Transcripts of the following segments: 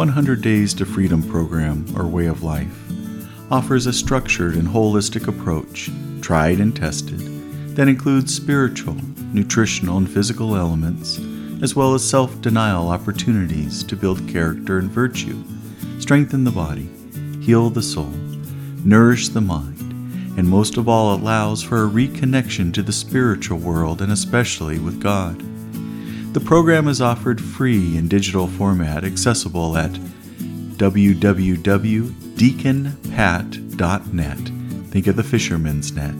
100 Days to Freedom program or way of life offers a structured and holistic approach, tried and tested, that includes spiritual, nutritional, and physical elements, as well as self denial opportunities to build character and virtue, strengthen the body, heal the soul, nourish the mind, and most of all allows for a reconnection to the spiritual world and especially with God. The program is offered free in digital format accessible at www.deaconpat.net. Think of the fisherman's net,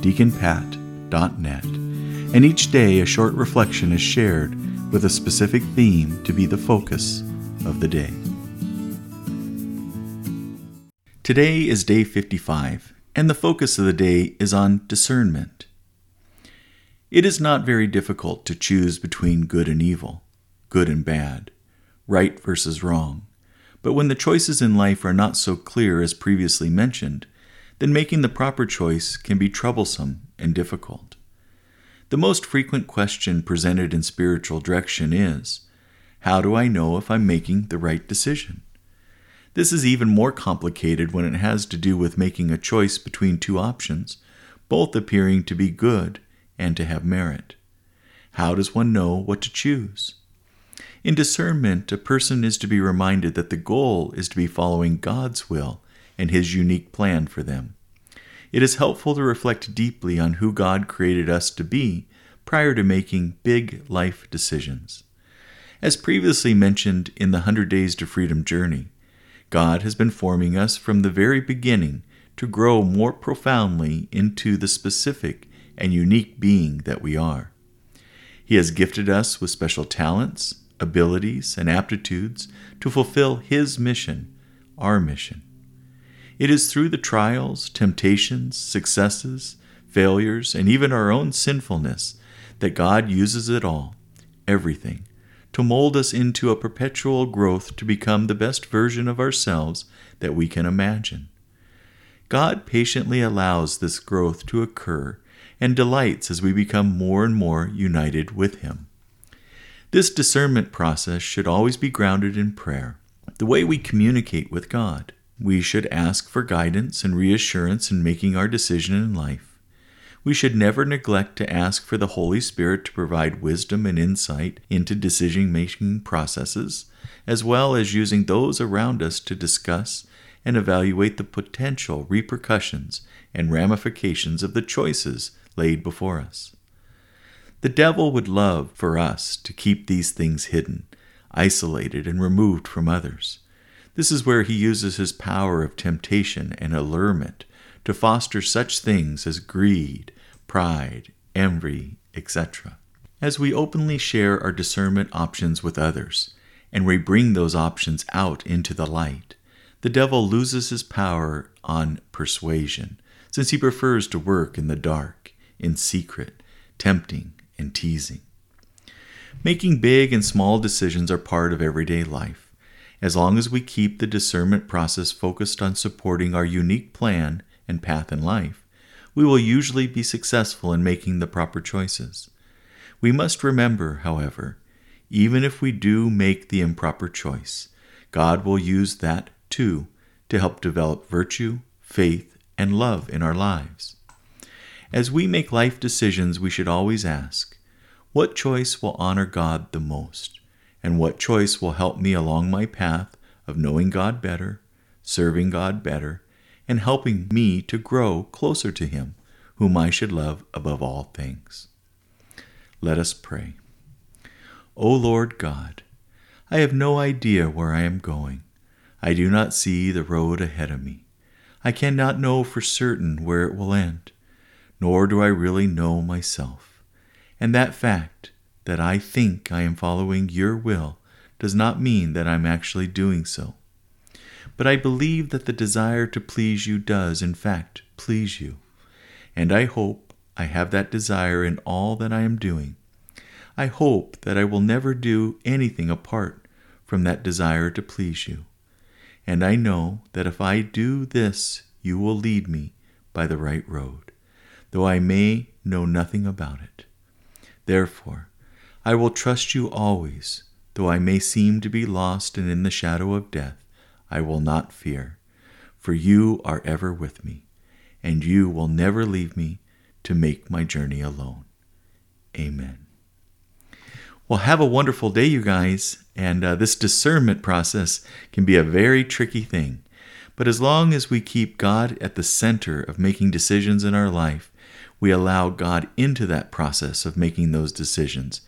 deaconpat.net. And each day a short reflection is shared with a specific theme to be the focus of the day. Today is day 55, and the focus of the day is on discernment. It is not very difficult to choose between good and evil, good and bad, right versus wrong. But when the choices in life are not so clear as previously mentioned, then making the proper choice can be troublesome and difficult. The most frequent question presented in spiritual direction is How do I know if I'm making the right decision? This is even more complicated when it has to do with making a choice between two options, both appearing to be good and to have merit. How does one know what to choose? In discernment, a person is to be reminded that the goal is to be following God's will and His unique plan for them. It is helpful to reflect deeply on who God created us to be prior to making big life decisions. As previously mentioned in the 100 Days to Freedom journey, God has been forming us from the very beginning to grow more profoundly into the specific and unique being that we are. He has gifted us with special talents, abilities, and aptitudes to fulfill His mission, our mission. It is through the trials, temptations, successes, failures, and even our own sinfulness that God uses it all, everything, to mold us into a perpetual growth to become the best version of ourselves that we can imagine. God patiently allows this growth to occur and delights as we become more and more united with Him. This discernment process should always be grounded in prayer, the way we communicate with God. We should ask for guidance and reassurance in making our decision in life we should never neglect to ask for the Holy Spirit to provide wisdom and insight into decision making processes, as well as using those around us to discuss and evaluate the potential repercussions and ramifications of the choices laid before us. The devil would love for us to keep these things hidden, isolated, and removed from others. This is where he uses his power of temptation and allurement to foster such things as greed, pride, envy, etc. As we openly share our discernment options with others, and we bring those options out into the light, the devil loses his power on persuasion, since he prefers to work in the dark, in secret, tempting and teasing. Making big and small decisions are part of everyday life. As long as we keep the discernment process focused on supporting our unique plan and path in life, we will usually be successful in making the proper choices. We must remember, however, even if we do make the improper choice, God will use that too to help develop virtue, faith, and love in our lives. As we make life decisions, we should always ask, what choice will honor God the most? And what choice will help me along my path of knowing God better, serving God better, and helping me to grow closer to Him, whom I should love above all things. Let us pray. O Lord God, I have no idea where I am going. I do not see the road ahead of me. I cannot know for certain where it will end, nor do I really know myself. And that fact, that I think I am following your will, does not mean that I'm actually doing so but I believe that the desire to please you does, in fact, please you. And I hope I have that desire in all that I am doing. I hope that I will never do anything apart from that desire to please you. And I know that if I do this, you will lead me by the right road, though I may know nothing about it. Therefore, I will trust you always Though I may seem to be lost and in the shadow of death, I will not fear, for you are ever with me, and you will never leave me to make my journey alone. Amen. Well, have a wonderful day, you guys. And uh, this discernment process can be a very tricky thing. But as long as we keep God at the center of making decisions in our life, we allow God into that process of making those decisions.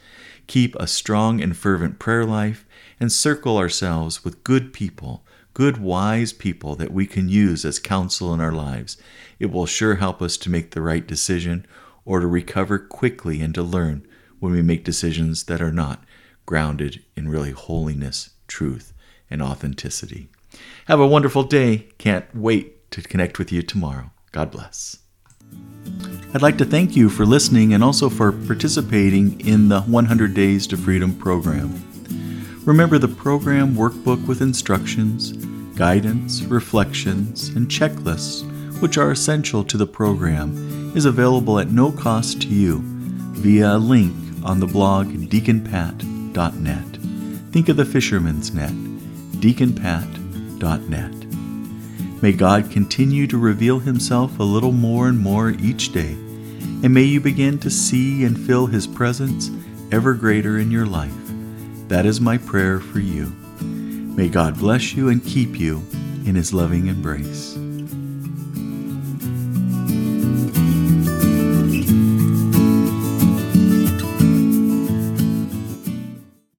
Keep a strong and fervent prayer life and circle ourselves with good people, good, wise people that we can use as counsel in our lives. It will sure help us to make the right decision or to recover quickly and to learn when we make decisions that are not grounded in really holiness, truth, and authenticity. Have a wonderful day. Can't wait to connect with you tomorrow. God bless. I'd like to thank you for listening and also for participating in the 100 Days to Freedom program. Remember the program workbook with instructions, guidance, reflections, and checklists, which are essential to the program, is available at no cost to you via a link on the blog deaconpat.net. Think of the fisherman's net, deaconpat.net. May God continue to reveal Himself a little more and more each day, and may you begin to see and feel His presence ever greater in your life. That is my prayer for you. May God bless you and keep you in His loving embrace.